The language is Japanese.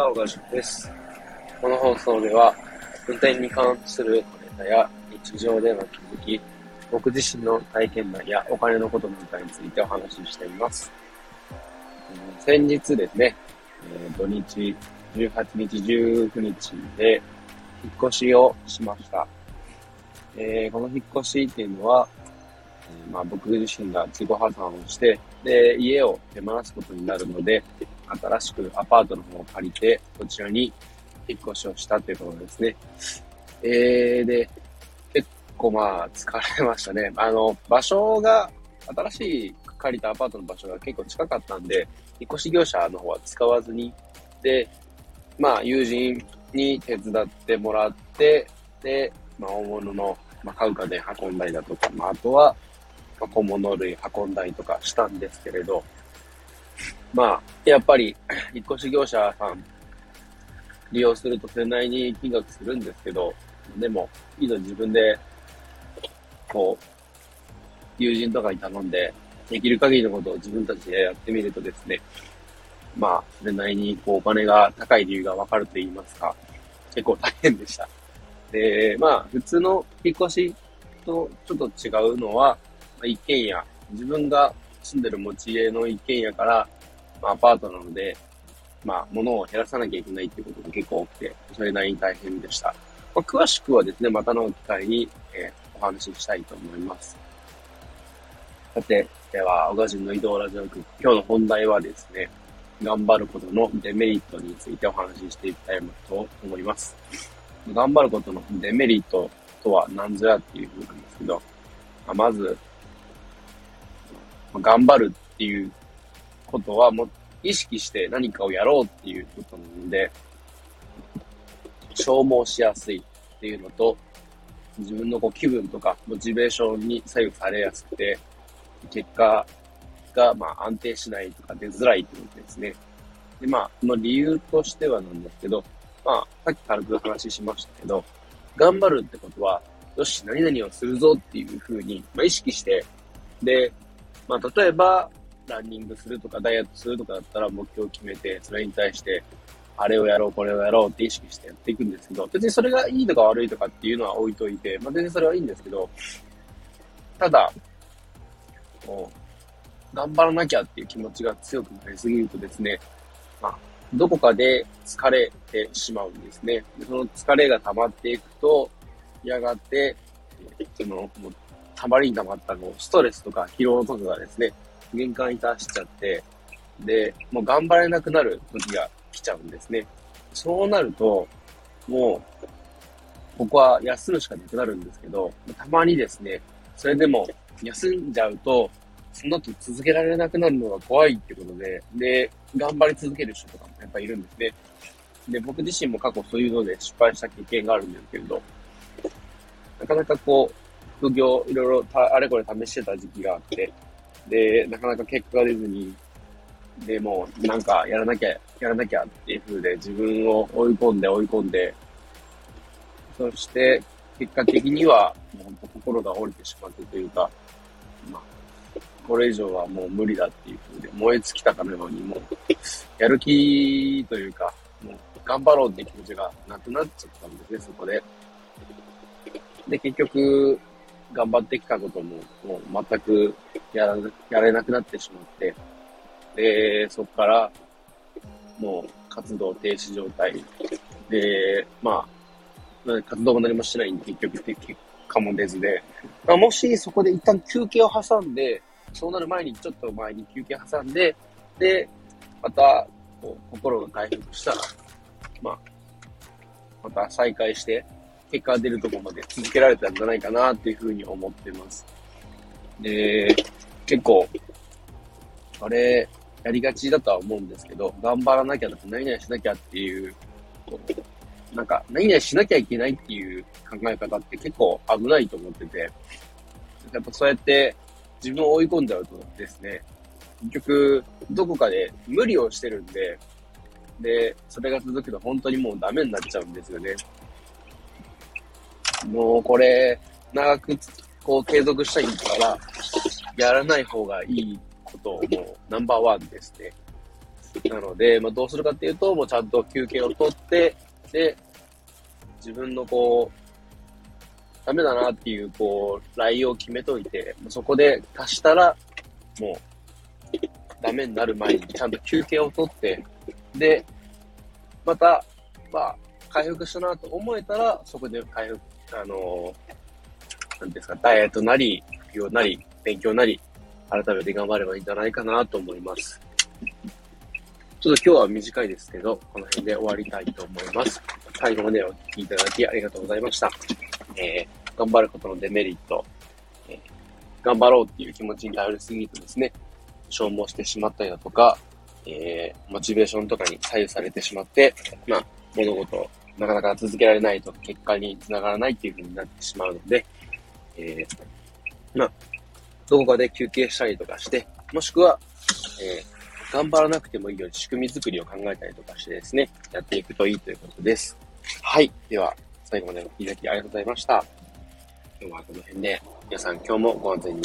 は、小川淳です。この放送では、運転に関するネタや日常での気づき、僕自身の体験談やお金のことなんかについてお話ししています。先日ですね、え土日18日、19日で引っ越しをしました。えー、この引っ越しっていうのは、え、まあ、僕自身が自己破産をして、で、家を手放すことになるので、新しくアパートの方を借りて、こちらに引っ越しをしたということですね。えー、で、結構まあ、疲れましたね。あの、場所が、新しい借りたアパートの場所が結構近かったんで、引っ越し業者の方は使わずに、で、まあ、友人に手伝ってもらって、で、まあ、大物の、まあ、買う家電運んだりだとか、まあ、あとは、ま、小物類運んだりとかしたんですけれど、まあ、やっぱり、引っ越し業者さん、利用するとそれなりに金額するんですけど、でも、いざ自分で、こう、友人とかに頼んで、できる限りのことを自分たちでやってみるとですね、まあ、それなりにこうお金が高い理由がわかると言いますか、結構大変でした。で、まあ、普通の引っ越しとちょっと違うのは、一軒家、自分が住んでる持ち家の一軒家から、まあ、アパートなので、まあ、物を減らさなきゃいけないっていうことが結構多くて、それなりに大変でした。まあ、詳しくはですね、またの機会に、えー、お話ししたいと思います。さて、では、小川人の移動ラジオ局、今日の本題はですね、頑張ることのデメリットについてお話ししていきたいと思います。頑張ることのデメリットとは何ぞやっていうふうなんですけど、ままず、頑張るっていうことはもう意識して何かをやろうっていうことなので、消耗しやすいっていうのと、自分のこう気分とかモチベーションに左右されやすくて、結果がまあ安定しないとか出づらいってことですね。で、まあ、その理由としてはなんですけど、まあ、さっき軽く話しましたけど、頑張るってことは、よし、何々をするぞっていうふうに、まあ、意識して、で、まあ、例えば、ランニングするとか、ダイエットするとかだったら目標を決めて、それに対して、あれをやろう、これをやろうって意識してやっていくんですけど、別にそれがいいとか悪いとかっていうのは置いといて、まあ、全然それはいいんですけど、ただ、こう、頑張らなきゃっていう気持ちが強くなりすぎるとですね、まあ、どこかで疲れてしまうんですね。でその疲れが溜まっていくと、やがて、その、もう、溜まりに溜まったの、ストレスとか疲労とかがですね、限界に達しちゃって、で、もう頑張れなくなる時が来ちゃうんですね。そうなると、もう、ここは休むしかなくなるんですけど、たまにですね、それでも休んじゃうと、その後続けられなくなるのが怖いってことで、で、頑張り続ける人とかもやっぱいるんですね。で、僕自身も過去そういうので失敗した経験があるんですけれど、なかなかこう、副業いろいろたあれこれ試してた時期があって、で、なかなか結果が出ずに、で、もうなんかやらなきゃ、やらなきゃっていう風で自分を追い込んで追い込んで、そして結果的にはもう本当心が折れてしまってというか、まあ、これ以上はもう無理だっていう風で燃え尽きたかのようにもう、やる気というか、もう頑張ろうって気持ちがなくなっちゃったんですね、そこで。で、結局、頑張ってきたことも、もう全くやら、やれなくなってしまって、で、そこから、もう活動停止状態。で、まあ、活動も何もしてないんで、結局、結果も出ずで、まあ、もしそこで一旦休憩を挟んで、そうなる前に、ちょっと前に休憩挟んで、で、また、こう、心が回復したら、まあ、また再開して、結果が出るとこまで続けられたんじゃないかなっていうふうに思ってます。で、結構、あれ、やりがちだとは思うんですけど、頑張らなきゃだとか、何々しなきゃっていう、なんか、何々しなきゃいけないっていう考え方って結構危ないと思ってて、やっぱそうやって自分を追い込んじゃうとですね、結局、どこかで無理をしてるんで、で、それが続くと本当にもうダメになっちゃうんですよね。もうこれ、長くこう継続したいから、やらない方がいいことをもうナンバーワンですね。なので、まあ、どうするかっていうと、もうちゃんと休憩をとって、で、自分のこう、ダメだなっていう、こう、ラインを決めといて、そこで足したら、もう、ダメになる前にちゃんと休憩をとって、で、また、まあ、回復したなと思えたら、そこで回復、あの、なんですか、ダイエットなり、副業なり、勉強なり、改めて頑張ればいいんじゃないかなと思います。ちょっと今日は短いですけど、この辺で終わりたいと思います。最後までお聞きいただきありがとうございました。えー、頑張ることのデメリット、えー、頑張ろうっていう気持ちに頼りすぎるとですね、消耗してしまったりだとか、えー、モチベーションとかに左右されてしまって、まあ、物事をなかなか続けられないと結果につながらないっていう風になってしまうので、えー、まあ、どこかで休憩したりとかして、もしくは、えー、頑張らなくてもいいように仕組み作りを考えたりとかしてですね、やっていくといいということです。はい。では、最後までお聞きいただきありがとうございました。今日はこの辺で、皆さん今日もご安全に